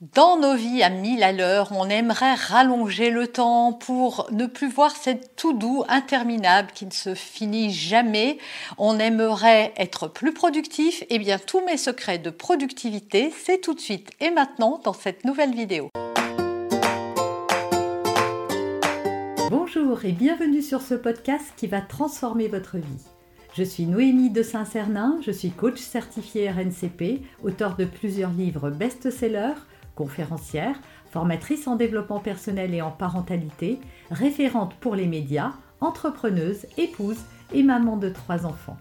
Dans nos vies à mille à l'heure, on aimerait rallonger le temps pour ne plus voir cette tout doux interminable qui ne se finit jamais. On aimerait être plus productif. Eh bien, tous mes secrets de productivité, c'est tout de suite et maintenant dans cette nouvelle vidéo. Bonjour et bienvenue sur ce podcast qui va transformer votre vie. Je suis Noémie de Saint-Cernin, je suis coach certifié RNCP, auteur de plusieurs livres best-sellers conférencière, formatrice en développement personnel et en parentalité, référente pour les médias, entrepreneuse, épouse et maman de trois enfants.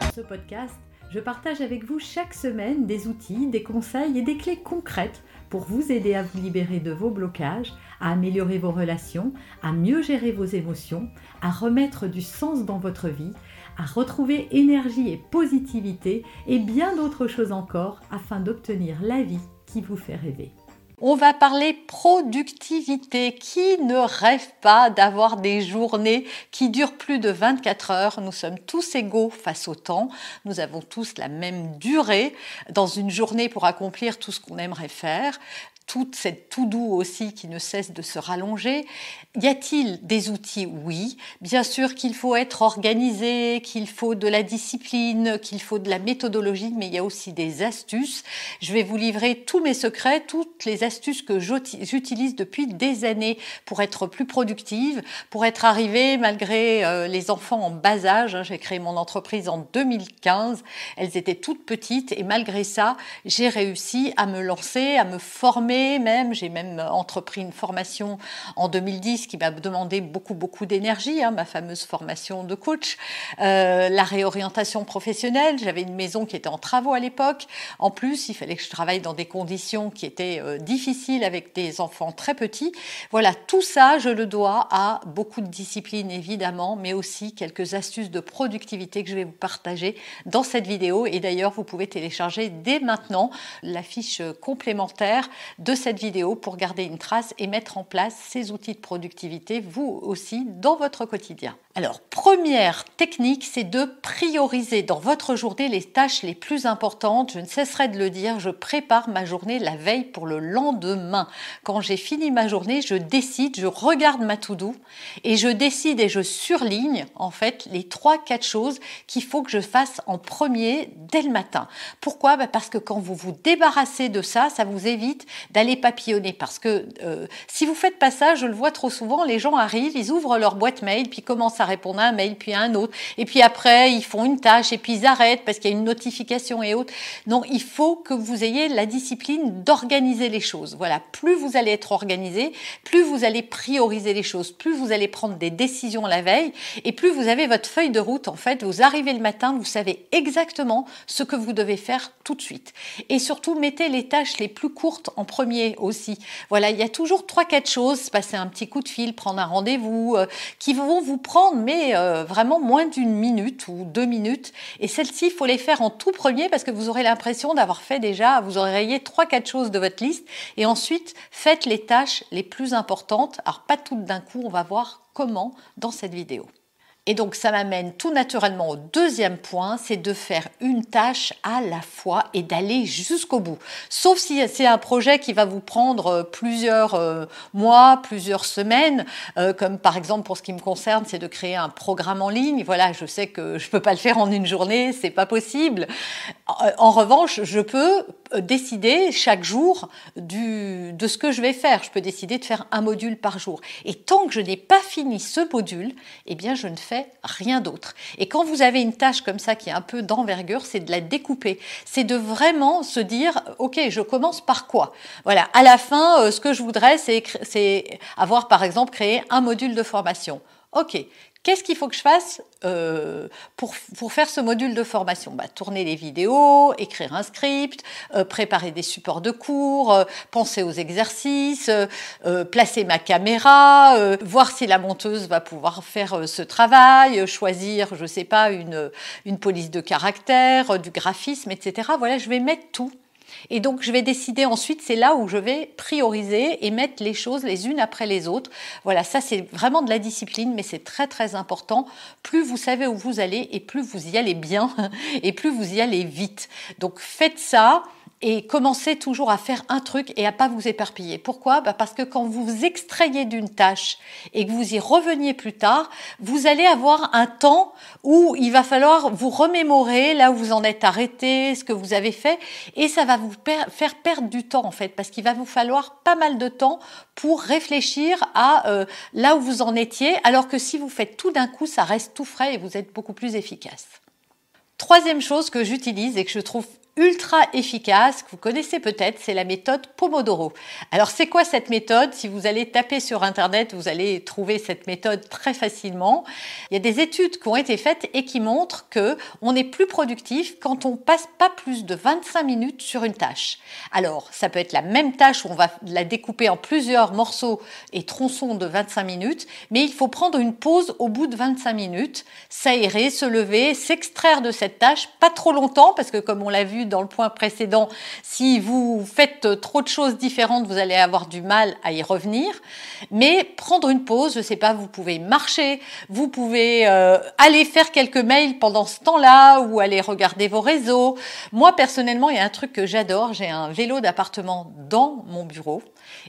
Dans ce podcast, je partage avec vous chaque semaine des outils, des conseils et des clés concrètes pour vous aider à vous libérer de vos blocages, à améliorer vos relations, à mieux gérer vos émotions, à remettre du sens dans votre vie à retrouver énergie et positivité et bien d'autres choses encore afin d'obtenir la vie qui vous fait rêver. On va parler productivité. Qui ne rêve pas d'avoir des journées qui durent plus de 24 heures? Nous sommes tous égaux face au temps. Nous avons tous la même durée dans une journée pour accomplir tout ce qu'on aimerait faire toute cette tout doux aussi qui ne cesse de se rallonger. Y a-t-il des outils? Oui. Bien sûr qu'il faut être organisé, qu'il faut de la discipline, qu'il faut de la méthodologie, mais il y a aussi des astuces. Je vais vous livrer tous mes secrets, toutes les astuces que j'utilise depuis des années pour être plus productive, pour être arrivée malgré euh, les enfants en bas âge. J'ai créé mon entreprise en 2015. Elles étaient toutes petites et malgré ça, j'ai réussi à me lancer, à me former même. J'ai même entrepris une formation en 2010 qui m'a demandé beaucoup, beaucoup d'énergie, hein, ma fameuse formation de coach. Euh, la réorientation professionnelle, j'avais une maison qui était en travaux à l'époque. En plus, il fallait que je travaille dans des conditions qui étaient euh, difficiles avec des enfants très petits. Voilà, tout ça, je le dois à beaucoup de discipline, évidemment, mais aussi quelques astuces de productivité que je vais vous partager dans cette vidéo. Et d'ailleurs, vous pouvez télécharger dès maintenant la fiche complémentaire de cette vidéo pour garder une trace et mettre en place ces outils de productivité, vous aussi, dans votre quotidien. Alors, première technique, c'est de prioriser dans votre journée les tâches les plus importantes. Je ne cesserai de le dire, je prépare ma journée la veille pour le lendemain. Quand j'ai fini ma journée, je décide, je regarde ma to-do et je décide et je surligne en fait les trois, quatre choses qu'il faut que je fasse en premier dès le matin. Pourquoi? Bah, Parce que quand vous vous débarrassez de ça, ça vous évite d'aller papillonner. Parce que euh, si vous faites pas ça, je le vois trop souvent, les gens arrivent, ils ouvrent leur boîte mail, puis commencent à répondre à un mail, puis à un autre. Et puis après, ils font une tâche et puis ils arrêtent parce qu'il y a une notification et autres. Non, il faut que vous ayez la discipline d'organiser les choses. Voilà, plus vous allez être organisé, plus vous allez prioriser les choses, plus vous allez prendre des décisions la veille et plus vous avez votre feuille de route. En fait, vous arrivez le matin, vous savez exactement ce que vous devez faire tout de suite. Et surtout, mettez les tâches les plus courtes en premier aussi. Voilà, il y a toujours trois, quatre choses, passer un petit coup de fil, prendre un rendez-vous, euh, qui vont vous prendre mais euh, vraiment moins d'une minute ou deux minutes. Et celles-ci, il faut les faire en tout premier parce que vous aurez l'impression d'avoir fait déjà, vous aurez rayé trois, quatre choses de votre liste. Et ensuite, faites les tâches les plus importantes. Alors, pas toutes d'un coup, on va voir comment dans cette vidéo. Et donc ça m'amène tout naturellement au deuxième point, c'est de faire une tâche à la fois et d'aller jusqu'au bout. Sauf si c'est un projet qui va vous prendre euh, plusieurs euh, mois, plusieurs semaines, euh, comme par exemple pour ce qui me concerne, c'est de créer un programme en ligne. Voilà, je sais que je peux pas le faire en une journée, c'est pas possible. En revanche, je peux décider chaque jour de ce que je vais faire. Je peux décider de faire un module par jour. Et tant que je n'ai pas fini ce module, eh bien je ne fais rien d'autre. Et quand vous avez une tâche comme ça qui est un peu d'envergure, c'est de la découper. C'est de vraiment se dire, OK, je commence par quoi? Voilà, à la fin, euh, ce que je voudrais, c'est avoir par exemple créé un module de formation. OK, Qu'est-ce qu'il faut que je fasse euh, pour, pour, faire ce module de formation? Bah, Tourner les vidéos, écrire un script, euh, préparer des supports de cours, euh, penser aux exercices, placer ma caméra, voir si la monteuse va pouvoir faire ce travail, choisir, je ne sais pas, une, une police de caractère, du graphisme, etc. Voilà, je vais mettre tout et donc, je vais décider ensuite, c'est là où je vais prioriser et mettre les choses les unes après les autres. Voilà, ça c'est vraiment de la discipline, mais c'est très très important. Plus vous savez où vous allez et plus vous y allez bien et plus vous y allez vite. Donc, faites ça et commencez toujours à faire un truc et à pas vous éparpiller. Pourquoi? Bah, Parce que quand vous vous extrayez d'une tâche et que vous y reveniez plus tard, vous allez avoir un temps où il va falloir vous remémorer là où vous en êtes arrêté, ce que vous avez fait, et ça va vous faire perdre du temps en fait, parce qu'il va vous falloir pas mal de temps pour réfléchir à euh, là où vous en étiez, alors que si vous faites tout d'un coup, ça reste tout frais et vous êtes beaucoup plus efficace. Troisième chose que j'utilise et que je trouve ultra efficace que vous connaissez peut-être, c'est la méthode Pomodoro. Alors c'est quoi cette méthode? Si vous allez taper sur internet, vous allez trouver cette méthode très facilement. Il y a des études qui ont été faites et qui montrent que on est plus productif quand on passe pas plus de 25 minutes sur une tâche. Alors, ça peut être la même tâche où on va la découper en plusieurs morceaux et tronçons de 25 minutes, mais il faut prendre une pause au bout de 25 minutes, s'aérer, se lever, s'extraire de cette tâche, pas trop longtemps parce que comme on l'a vu dans le point précédent, si vous faites trop de choses différentes, vous allez avoir du mal à y revenir. Mais prendre une pause, je sais pas, vous pouvez marcher, vous pouvez euh, aller faire quelques mails pendant ce temps-là ou aller regarder vos réseaux. Moi, personnellement, il y a un truc que j'adore, j'ai un vélo d'appartement dans mon bureau.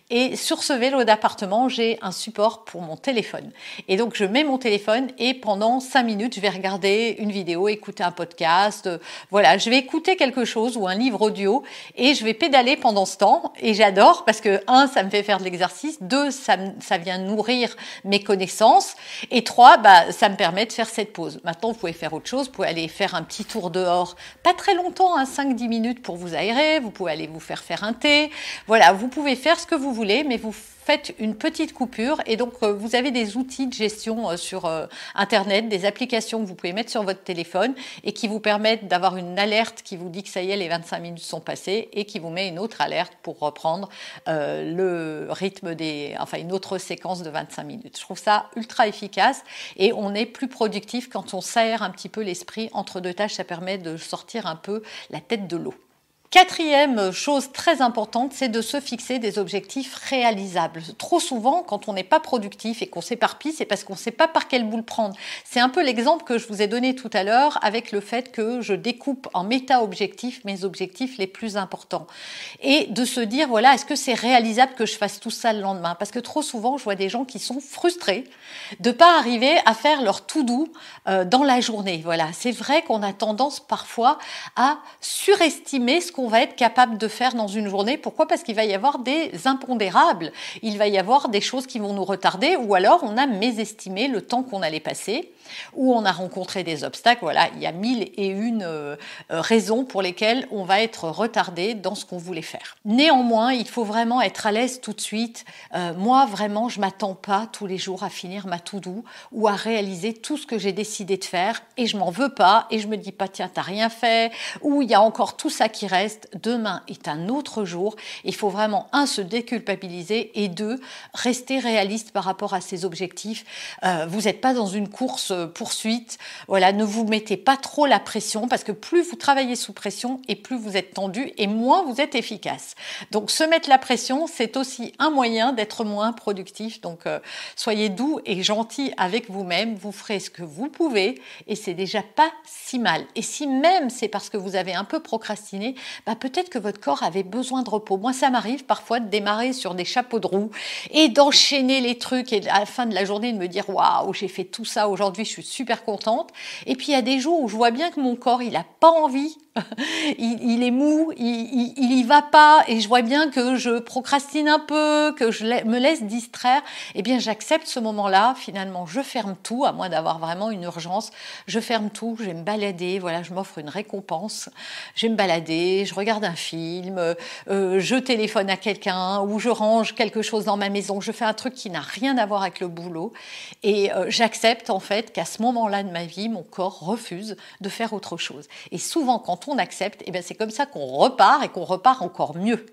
Et sur ce vélo d'appartement, j'ai un support pour mon téléphone. Et donc, je mets mon téléphone et pendant cinq minutes, je vais regarder une vidéo, écouter un podcast. voilà, je vais écouter quelque chose ou un livre audio et je vais pédaler pendant ce temps. Et j'adore parce que, un, ça me fait faire de l'exercice. Deux, ça, ça vient nourrir mes connaissances. Et trois, bah, ça me permet de faire cette pause. Maintenant, vous pouvez faire autre chose. Vous pouvez aller faire un petit tour dehors. Pas très longtemps, hein, 5-10 minutes pour vous aérer. Vous pouvez aller vous faire faire un thé. Voilà, vous pouvez faire ce que vous voulez, mais vous faites une petite coupure et donc euh, vous avez des outils de gestion euh, sur euh, Internet, des applications que vous pouvez mettre sur votre téléphone et qui vous permettent d'avoir une alerte qui vous dit que ça y est, les 25 minutes sont passées et qui vous met une autre alerte pour reprendre le rythme des, enfin une autre séquence de 25 minutes. Je trouve ça ultra efficace et on est plus productif quand on s'aère un petit peu l'esprit entre deux tâches. Ça permet de sortir un peu la tête de l'eau. Quatrième chose très importante, c'est de se fixer des objectifs réalisables. Trop souvent, quand on n'est pas productif et qu'on s'éparpille, c'est parce qu'on ne sait pas par quelle boule prendre. C'est un peu l'exemple que je vous ai donné tout à l'heure avec le fait que je découpe en méta-objectifs mes objectifs les plus importants. Et de se dire, voilà, est-ce que c'est réalisable que je fasse tout ça le lendemain? Parce que trop souvent, je vois des gens qui sont frustrés de ne pas arriver à faire leur tout doux euh, dans la journée. Voilà, c'est vrai qu'on a tendance parfois à surestimer ce qu'on va être capable de faire dans une journée. Pourquoi? Parce qu'il va y avoir des impondérables, il va y avoir des choses qui vont nous retarder, ou alors on a mésestimé le temps qu'on allait passer où on a rencontré des obstacles. Voilà, il y a mille et une euh, euh, raisons pour lesquelles on va être retardé dans ce qu'on voulait faire. Néanmoins, il faut vraiment être à l'aise tout de suite. Euh, moi, vraiment, je m'attends pas tous les jours à finir ma to do ou à réaliser tout ce que j'ai décidé de faire et je m'en veux pas et je me dis pas tiens t'as rien fait ou il y a encore tout ça qui reste. Demain est un autre jour. Il faut vraiment un se déculpabiliser et deux rester réaliste par rapport à ses objectifs. vous n'êtes pas dans une course poursuite. Voilà, ne vous mettez pas trop la pression parce que plus vous travaillez sous pression et plus vous êtes tendu et moins vous êtes efficace. Donc se mettre la pression, c'est aussi un moyen d'être moins productif. Donc euh, soyez doux et gentil avec vous-même, vous ferez ce que vous pouvez et c'est déjà pas si mal. Et si même c'est parce que vous avez un peu procrastiné, bah peut-être que votre corps avait besoin de repos. Moi, ça m'arrive parfois de démarrer sur des chapeaux de roue et d'enchaîner les trucs et à la fin de la journée de me dire waouh, j'ai fait tout ça aujourd'hui je suis super contente. Et puis il y a des jours où je vois bien que mon corps, il n'a pas envie il, est mou, il, il, y va pas, et je vois bien que je procrastine un peu, que je me laisse distraire, eh bien j'accepte ce moment-là. Finalement, je ferme tout, à moins d'avoir vraiment une urgence. Je ferme tout, je vais me balader, voilà, je m'offre une récompense. Je vais me balader, je regarde un film, euh, je téléphone à quelqu'un ou je range quelque chose dans ma maison. Je fais un truc qui n'a rien à voir avec le boulot, et euh, j'accepte en fait qu'à ce moment-là de ma vie, mon corps refuse de faire autre chose. Et souvent, quand on accepte, et eh bien c'est comme ça qu'on repart et qu'on repart encore mieux.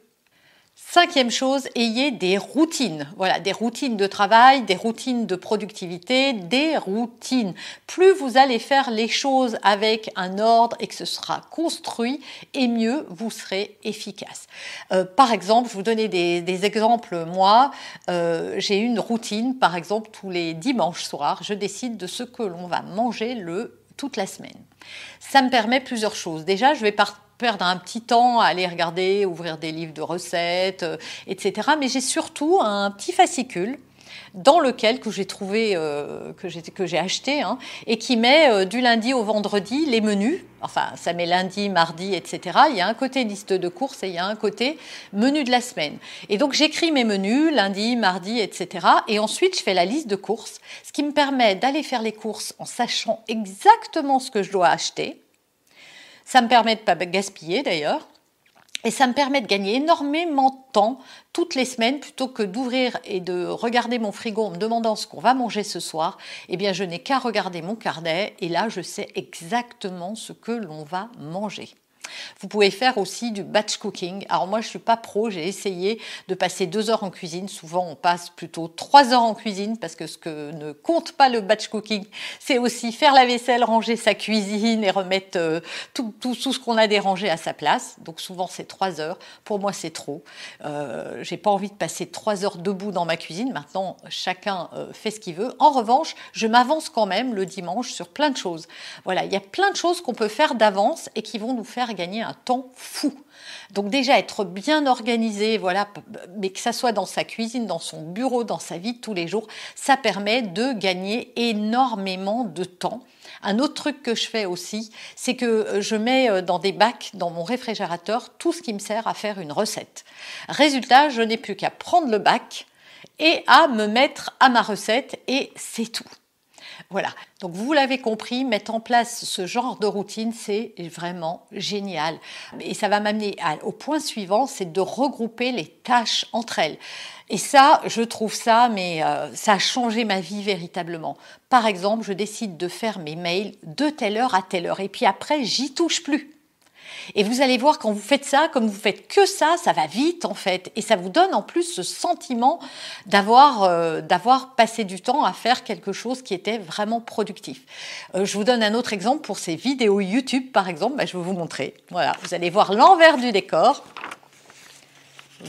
Cinquième chose, ayez des routines. Voilà, des routines de travail, des routines de productivité, des routines. Plus vous allez faire les choses avec un ordre et que ce sera construit, et mieux vous serez efficace. Euh, par exemple, je vous donner des, exemples. Moi, euh, j'ai une routine. Par exemple, tous les dimanches soirs, je décide de ce que l'on va manger le la semaine. Ça me permet plusieurs choses. Déjà, je vais perdre un petit temps à aller regarder, ouvrir des livres de recettes, euh, etc. Mais j'ai surtout un petit fascicule dans lequel que j'ai trouvé, euh, que j'ai que j'ai acheté, hein, et qui met euh, du lundi au vendredi les menus. Enfin, ça met lundi, mardi, etc. Il y a un côté liste de courses et il y a un côté menu de la semaine. Et donc j'écris mes menus lundi, mardi, etc. Et ensuite je fais la liste de courses, ce qui me permet d'aller faire les courses en sachant exactement ce que je dois acheter. Ça me permet de pas gaspiller d'ailleurs. Et ça me permet de gagner énormément de temps toutes les semaines plutôt que d'ouvrir et de regarder mon frigo en me demandant ce qu'on va manger ce soir. Eh bien, je n'ai qu'à regarder mon carnet et là, je sais exactement ce que l'on va manger. Vous pouvez faire aussi du batch cooking. Alors moi, je suis pas pro, j'ai essayé de passer deux heures en cuisine. Souvent, on passe plutôt trois heures en cuisine parce que ce que ne compte pas le batch cooking, c'est aussi faire la vaisselle, ranger sa cuisine et remettre euh, tout, ce qu'on a dérangé à sa place. Donc souvent, c'est trois heures. Pour moi, c'est trop. Euh, j'ai pas envie de passer trois heures debout dans ma cuisine. Maintenant, chacun euh, fait ce qu'il veut. En revanche, je m'avance quand même le dimanche sur plein de choses. Voilà, il y a plein de choses qu'on peut faire d'avance et qui vont nous faire gagner un temps fou. Donc déjà être bien organisé, voilà, mais que ça soit dans sa cuisine, dans son bureau, dans sa vie tous les jours, ça permet de gagner énormément de temps. Un autre truc que je fais aussi, c'est que euh, je mets euh, dans des bacs dans mon réfrigérateur tout ce qui me sert à faire une recette. Résultat, je n'ai plus qu'à prendre le bac et à me mettre à ma recette et c'est tout. Voilà. Donc vous l'avez compris, mettre en place ce genre de routine, c'est vraiment génial. Et ça va m'amener au point suivant, c'est de regrouper les tâches entre elles. Et ça, je trouve ça, mais euh, ça a changé ma vie véritablement. Par exemple, je décide de faire mes mails de telle heure à telle heure, et puis après, j'y touche plus. Et vous allez voir, quand vous faites ça, comme vous faites que ça, ça va vite en fait. Et ça vous donne en plus ce sentiment d'avoir euh, passé du temps à faire quelque chose qui était vraiment productif. Euh, je vous donne un autre exemple pour ces vidéos YouTube, par exemple. Ben, je vais vous montrer. Voilà, vous allez voir l'envers du décor.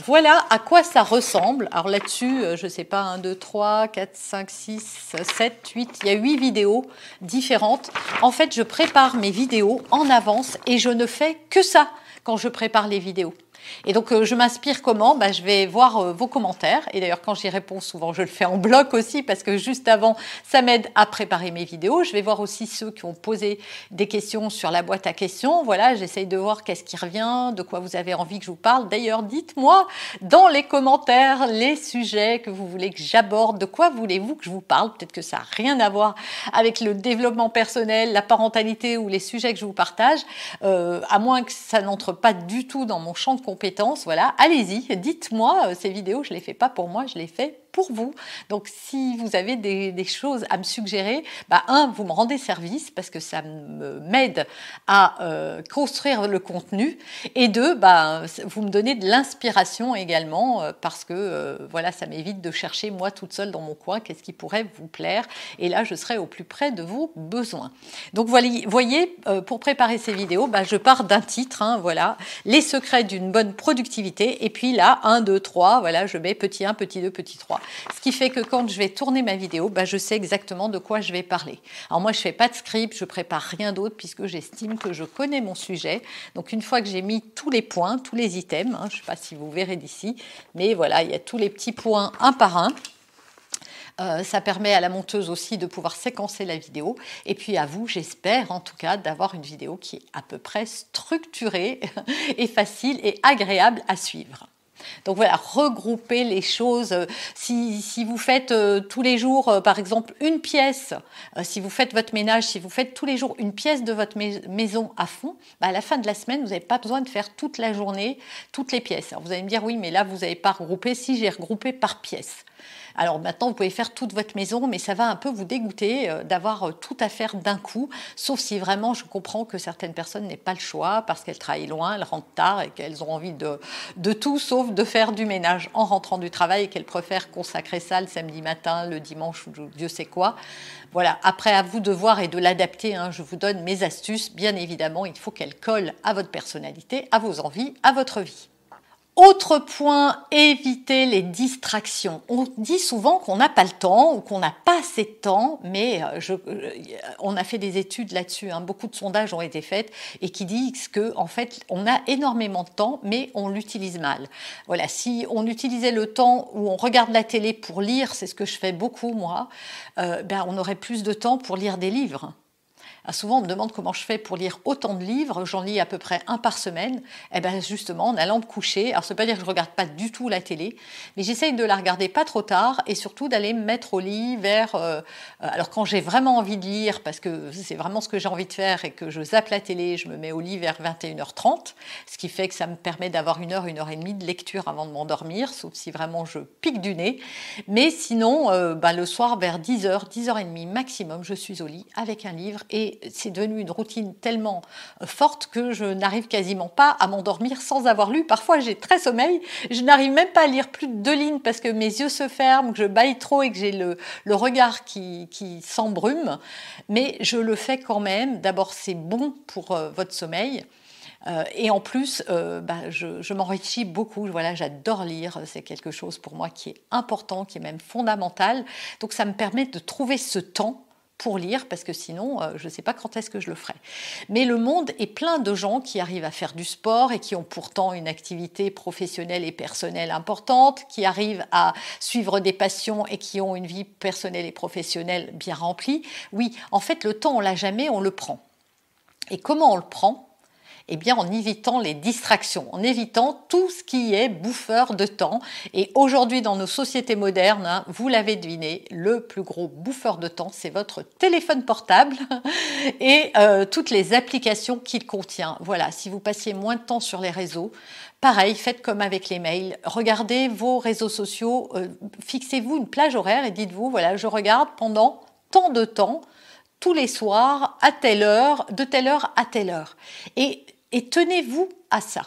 Voilà à quoi ça ressemble. Alors là-dessus, euh, je ne sais pas, 1, 2, 3, 4, 5, 6, 7, 8, il y a 8 vidéos différentes. En fait, je prépare mes vidéos en avance et je ne fais que ça quand je prépare les vidéos. Et donc, euh, je m'inspire comment? Bah, Je vais voir euh, vos commentaires. Et d'ailleurs, quand j'y réponds, souvent, je le fais en bloc aussi, parce que juste avant, ça m'aide à préparer mes vidéos. Je vais voir aussi ceux qui ont posé des questions sur la boîte à questions. Voilà, j'essaye de voir qu'est-ce qui revient, de quoi vous avez envie que je vous parle. D'ailleurs, dites-moi dans les commentaires les sujets que vous voulez que j'aborde, de quoi voulez-vous que je vous parle? Peut-être que ça n'a rien à voir avec le développement personnel, la parentalité ou les sujets que je vous partage, euh, à moins que ça n'entre pas du tout dans mon champ de compétences voilà, allez-y, dites-moi, euh, ces vidéos, je ne les fais pas pour moi, je les fais pour vous. Donc si vous avez des, choses à me suggérer, bah, un, vous me rendez service parce que ça m'aide à euh, construire le contenu. Et deux, bah, vous me donnez de l'inspiration également euh, parce que euh, voilà, ça m'évite de chercher moi toute seule dans mon coin qu'est-ce qui pourrait vous plaire. Et là, je serai au plus près de vos besoins. Donc voilà, voyez, pour préparer ces vidéos, bah, je pars d'un titre, hein, voilà, les secrets d'une bonne productivité. Et puis là, 1, 2, 3, voilà, je mets petit 1, petit 2, petit 3. Ce qui fait que quand je vais tourner ma vidéo, bah, je sais exactement de quoi je vais parler. Alors moi, je fais pas de script, je prépare rien d'autre puisque j'estime que je connais mon sujet. Donc une fois que j'ai mis tous les points, tous les items, hein, je ne sais pas si vous verrez d'ici, mais voilà, il y a tous les petits points un par un. Euh, ça permet à la monteuse aussi de pouvoir séquencer la vidéo. Et puis à vous, j'espère en tout cas d'avoir une vidéo qui est à peu près structurée et facile et agréable à suivre. Donc voilà, regrouper les choses. Si, vous faites euh, tous les jours, euh, par exemple, une pièce, euh, si vous faites votre ménage, si vous faites tous les jours une pièce de votre maison à fond, bah, à la fin de la semaine, vous n'avez pas besoin de faire toute la journée toutes les pièces. Alors vous allez me dire, oui, mais là, vous n'avez pas regroupé. Si j'ai regroupé par pièce. Alors maintenant, vous pouvez faire toute votre maison, mais ça va un peu vous dégoûter euh, d'avoir euh, tout à faire d'un coup, sauf si vraiment je comprends que certaines personnes n'aient pas le choix parce qu'elles travaillent loin, elles rentrent tard et qu'elles ont envie de, tout sauf de faire du ménage en rentrant du travail et qu'elles préfèrent consacrer ça le samedi matin, le dimanche ou Dieu sait quoi. Voilà, après à vous de voir et de l'adapter, hein. je vous donne mes astuces. Bien évidemment, il faut qu'elles collent à votre personnalité, à vos envies, à votre vie. Autre point, éviter les distractions. On dit souvent qu'on n'a pas le temps ou qu'on n'a pas assez de temps, mais euh, je, euh, on a fait des études là-dessus. Hein. Beaucoup de sondages ont été faits et qui disent que en fait, on a énormément de temps, mais on l'utilise mal. Voilà, si on utilisait le temps où on regarde la télé pour lire, c'est ce que je fais beaucoup moi, euh, ben on aurait plus de temps pour lire des livres. Ah, souvent, on me demande comment je fais pour lire autant de livres. J'en lis à peu près un par semaine. Et eh bien, justement, en allant me coucher. Alors, ça veut pas dire que je regarde pas du tout la télé, mais j'essaye de la regarder pas trop tard et surtout d'aller me mettre au lit vers. Euh, alors, quand j'ai vraiment envie de lire, parce que c'est vraiment ce que j'ai envie de faire et que je zappe la télé, je me mets au lit vers 21h30, ce qui fait que ça me permet d'avoir une heure, une heure et demie de lecture avant de m'endormir, sauf si vraiment je pique du nez. Mais sinon, euh, bah, le soir vers 10h, 10h30 maximum, je suis au lit avec un livre et c'est devenu une routine tellement euh, forte que je n'arrive quasiment pas à m'endormir sans avoir lu. Parfois, j'ai très sommeil. Je n'arrive même pas à lire plus de deux lignes parce que mes yeux se ferment, que je baille trop et que j'ai le, regard qui, s'embrume. Mais je le fais quand même. D'abord, c'est bon pour euh, votre sommeil. Euh, et en plus, bah, je, je m'enrichis beaucoup. Voilà, j'adore lire. C'est quelque chose pour moi qui est important, qui est même fondamental. Donc, ça me permet de trouver ce temps pour lire, parce que sinon, euh, je ne sais pas quand est-ce que je le ferai. Mais le monde est plein de gens qui arrivent à faire du sport et qui ont pourtant une activité professionnelle et personnelle importante, qui arrivent à suivre des passions et qui ont une vie personnelle et professionnelle bien remplie. Oui, en fait, le temps, on l'a jamais, on le prend. Et comment on le prend? Eh bien, en évitant les distractions, en évitant tout ce qui est bouffeur de temps. Et aujourd'hui, dans nos sociétés modernes, hein, vous l'avez deviné, le plus gros bouffeur de temps, c'est votre téléphone portable et euh, toutes les applications qu'il contient. Voilà, si vous passiez moins de temps sur les réseaux, Pareil, faites comme avec les mails. Regardez vos réseaux sociaux, euh, fixez-vous une plage horaire et dites-vous, voilà, je regarde pendant tant de temps, tous les soirs, à telle heure, de telle heure à telle heure. Et et tenez-vous à ça.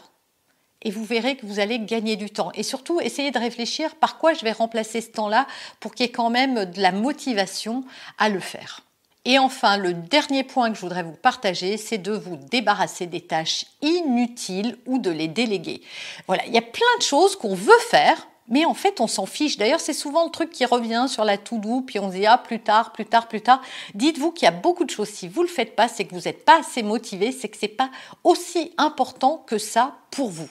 Et vous verrez que vous allez gagner du temps. Et surtout, essayez de réfléchir par quoi je vais remplacer ce temps-là pour qu'il y ait quand même de la motivation à le faire. Et enfin, le dernier point que je voudrais vous partager, c'est de vous débarrasser des tâches inutiles ou de les déléguer. Voilà, il y a plein de choses qu'on veut faire, mais en fait, on s'en fiche. D'ailleurs, c'est souvent le truc qui revient sur la to-do, puis on se dit, ah, plus tard, plus tard, plus tard. Dites-vous qu'il y a beaucoup de choses. Si vous ne le faites pas, c'est que vous n'êtes pas assez motivé, c'est que ce n'est pas aussi important que ça pour vous.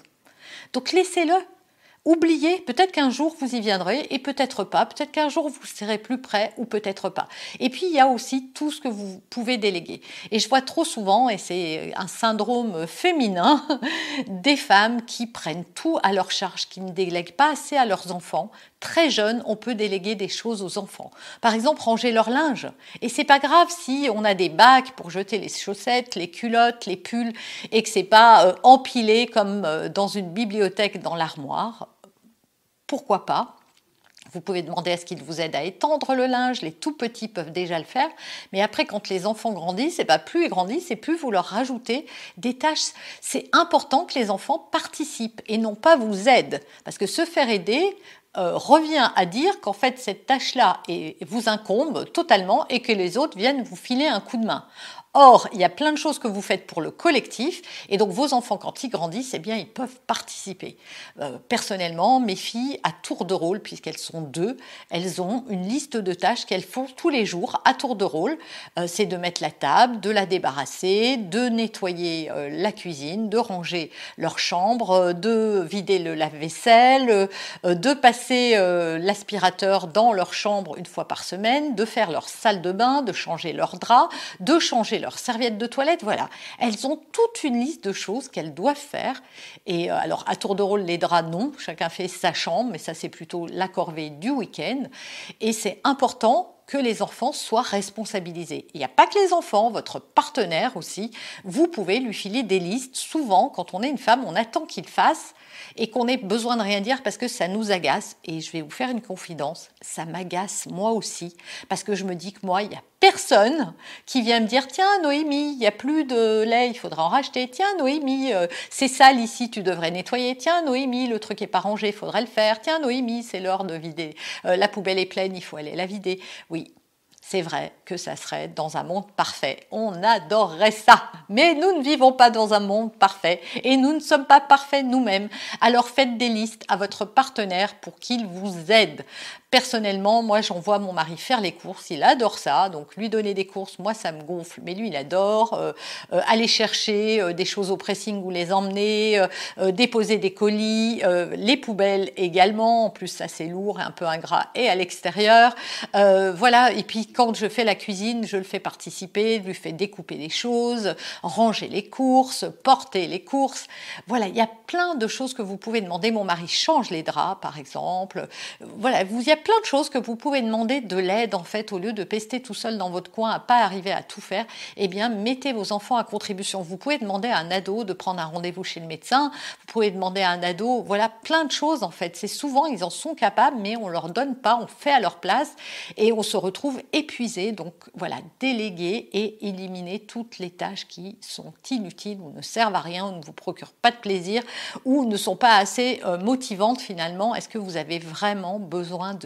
Donc, laissez-le. Oubliez, peut-être qu'un jour vous y viendrez et peut-être pas, peut-être qu'un jour vous serez plus prêt ou peut-être pas. Et puis il y a aussi tout ce que vous pouvez déléguer. Et je vois trop souvent, et c'est un syndrome féminin, des femmes qui prennent tout à leur charge, qui ne délèguent pas assez à leurs enfants. Très jeunes, on peut déléguer des choses aux enfants. Par exemple, ranger leur linge. Et c'est pas grave si on a des bacs pour jeter les chaussettes, les culottes, les pulls, et que c'est pas euh, empilé comme euh, dans une bibliothèque dans l'armoire pourquoi pas vous pouvez demander à ce qu'ils vous aident à étendre le linge, les tout petits peuvent déjà le faire, mais après quand les enfants grandissent, et pas plus ils grandissent et plus vous leur rajoutez des tâches. C'est important que les enfants participent et non pas vous aident, parce que se faire aider euh, revient à dire qu'en fait cette tâche-là vous incombe totalement et que les autres viennent vous filer un coup de main. Or, il y a plein de choses que vous faites pour le collectif, et donc vos enfants, quand ils grandissent, eh bien, ils peuvent participer. Euh, personnellement, mes filles, à tour de rôle, puisqu'elles sont deux, elles ont une liste de tâches qu'elles font tous les jours à tour de rôle. Euh, c'est de mettre la table, de la débarrasser, de nettoyer euh, la cuisine, de ranger leur chambre, de vider le lave-vaisselle, de passer l'aspirateur dans leur chambre une fois par semaine, de faire leur salle de bain, de changer leurs draps, de changer leur serviettes de toilette, voilà. Elles ont toute une liste de choses qu'elles doivent faire. Et euh, alors, à tour de rôle, les draps, non, chacun fait sa chambre, mais ça, c'est plutôt la corvée du week-end. Et c'est important que les enfants soient responsabilisés. Il n'y a pas que les enfants, votre partenaire aussi, vous pouvez lui filer des listes. Souvent, quand on est une femme, on attend qu'il fasse et qu'on ait besoin de rien dire parce que ça nous agace. Et je vais vous faire une confidence, ça m'agace moi aussi parce que je me dis que moi, il n'y a personne qui vient me dire tiens Noémie, il n'y a plus de lait, il faudra en racheter. Tiens Noémie, euh, c'est sale ici, tu devrais nettoyer. Tiens Noémie, le truc est pas rangé, il faudrait le faire. Tiens Noémie, c'est l'heure de vider. Euh, la poubelle est pleine, il faut aller la vider. Oui, C'est vrai que ça serait dans un monde parfait. On adorerait ça. Mais nous ne vivons pas dans un monde parfait et nous ne sommes pas parfaits nous-mêmes. Alors faites des listes à votre partenaire pour qu'il vous aide. Personnellement, moi, j'envoie mon mari faire les courses. Il adore ça. Donc, lui donner des courses, moi, ça me gonfle. Mais lui, il adore euh, euh, aller chercher euh, des choses au pressing ou les emmener, déposer des colis, les poubelles également. En plus, ça, c'est lourd et un peu ingrat et à l'extérieur. voilà. Et puis, quand je fais la cuisine, je le fais participer, lui fais découper des choses, ranger les courses, porter les courses. Voilà. Il y a plein de choses que vous pouvez demander. Mon mari change les draps, par exemple. Voilà. Plein de choses que vous pouvez demander de l'aide en fait au lieu de pester tout seul dans votre coin à pas arriver à tout faire. Eh bien, mettez vos enfants à contribution. Vous pouvez demander à un ado de prendre un rendez-vous chez le médecin. Vous pouvez demander à un ado, voilà, plein de choses en fait. C'est souvent ils en sont capables, mais on leur donne pas, on fait à leur place et on se retrouve épuisé. Donc voilà, déléguer et éliminer toutes les tâches qui sont inutiles ou ne servent à rien ou ne vous procurent pas de plaisir ou ne sont pas assez euh, motivantes finalement. Est-ce que vous avez vraiment besoin de